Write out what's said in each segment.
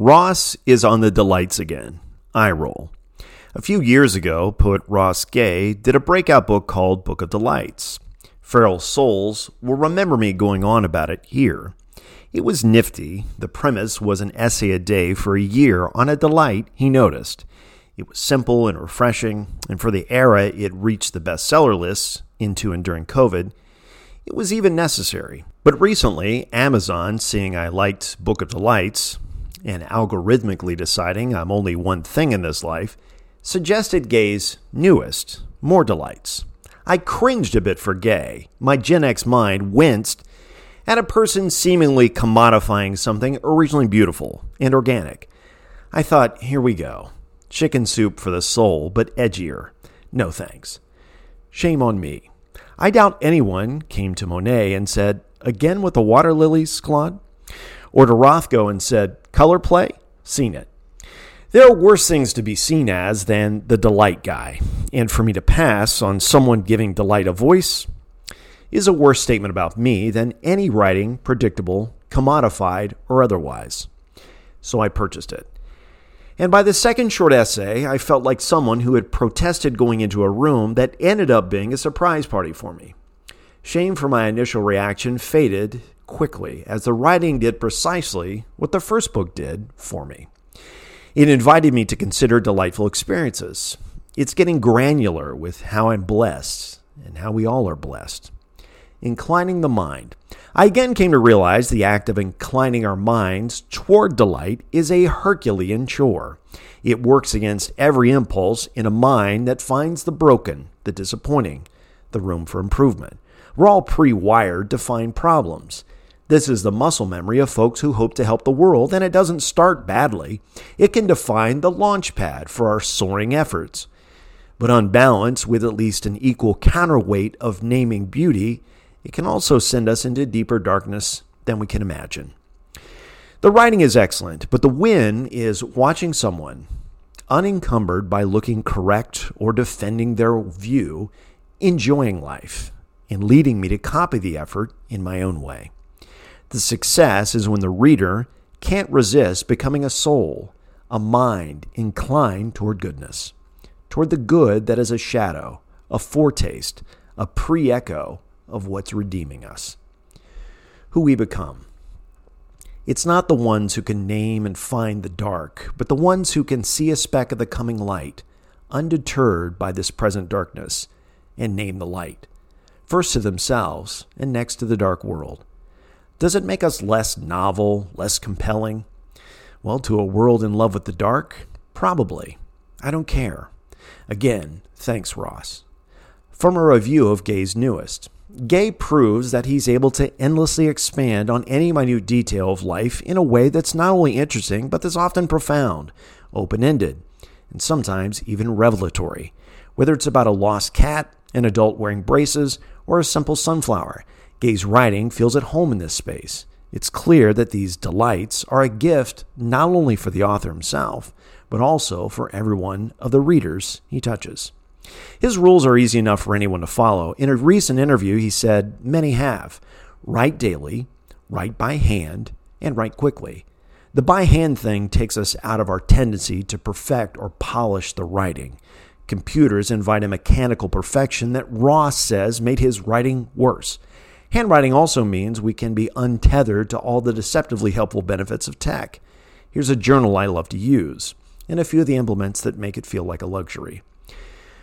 Ross is on the delights again. eye roll. A few years ago, poet Ross Gay did a breakout book called Book of Delights. Feral Souls will remember me going on about it here. It was nifty. The premise was an essay a day for a year on a delight he noticed. It was simple and refreshing, and for the era it reached the bestseller lists into and during COVID, it was even necessary. But recently, Amazon, seeing I liked Book of Delights, and algorithmically deciding I'm only one thing in this life, suggested Gay's newest, More Delights. I cringed a bit for Gay. My Gen X mind winced at a person seemingly commodifying something originally beautiful and organic. I thought, here we go. Chicken soup for the soul, but edgier. No thanks. Shame on me. I doubt anyone came to Monet and said, Again with the water lilies, Claude? Or to Rothko and said, Color play? Seen it. There are worse things to be seen as than the delight guy, and for me to pass on someone giving delight a voice is a worse statement about me than any writing, predictable, commodified, or otherwise. So I purchased it. And by the second short essay, I felt like someone who had protested going into a room that ended up being a surprise party for me. Shame for my initial reaction faded quickly, as the writing did precisely what the first book did for me. It invited me to consider delightful experiences. It's getting granular with how I'm blessed and how we all are blessed. Inclining the mind. I again came to realize the act of inclining our minds toward delight is a Herculean chore. It works against every impulse in a mind that finds the broken, the disappointing, the room for improvement. We're all pre wired to find problems. This is the muscle memory of folks who hope to help the world, and it doesn't start badly. It can define the launch pad for our soaring efforts. But on balance, with at least an equal counterweight of naming beauty, it can also send us into deeper darkness than we can imagine. The writing is excellent, but the win is watching someone, unencumbered by looking correct or defending their view, enjoying life and leading me to copy the effort in my own way. The success is when the reader can't resist becoming a soul, a mind inclined toward goodness, toward the good that is a shadow, a foretaste, a pre echo of what's redeeming us. Who we become. It's not the ones who can name and find the dark, but the ones who can see a speck of the coming light, undeterred by this present darkness, and name the light, first to themselves and next to the dark world. Does it make us less novel, less compelling? Well, to a world in love with the dark, probably. I don't care. Again, thanks, Ross. From a review of Gay's newest, Gay proves that he's able to endlessly expand on any minute detail of life in a way that's not only interesting, but that's often profound, open ended, and sometimes even revelatory. Whether it's about a lost cat, an adult wearing braces, or a simple sunflower, Gay's writing feels at home in this space. It's clear that these delights are a gift not only for the author himself, but also for every one of the readers he touches. His rules are easy enough for anyone to follow. In a recent interview, he said, Many have. Write daily, write by hand, and write quickly. The by hand thing takes us out of our tendency to perfect or polish the writing. Computers invite a mechanical perfection that Ross says made his writing worse. Handwriting also means we can be untethered to all the deceptively helpful benefits of tech. Here's a journal I love to use, and a few of the implements that make it feel like a luxury.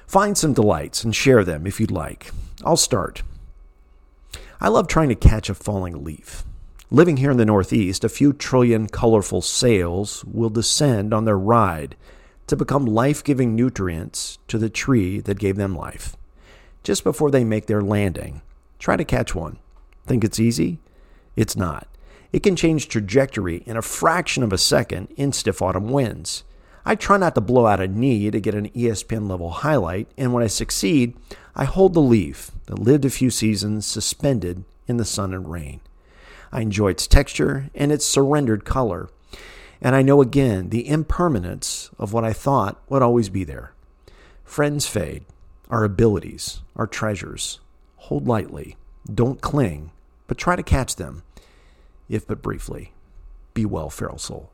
Find some delights and share them if you'd like. I'll start. I love trying to catch a falling leaf. Living here in the Northeast, a few trillion colorful sails will descend on their ride to become life giving nutrients to the tree that gave them life. Just before they make their landing, Try to catch one. Think it's easy? It's not. It can change trajectory in a fraction of a second in stiff autumn winds. I try not to blow out a knee to get an ESPN level highlight, and when I succeed, I hold the leaf that lived a few seasons suspended in the sun and rain. I enjoy its texture and its surrendered color, and I know again the impermanence of what I thought would always be there. Friends fade, our abilities, our treasures, hold lightly. Don't cling, but try to catch them, if but briefly. Be well, feral soul.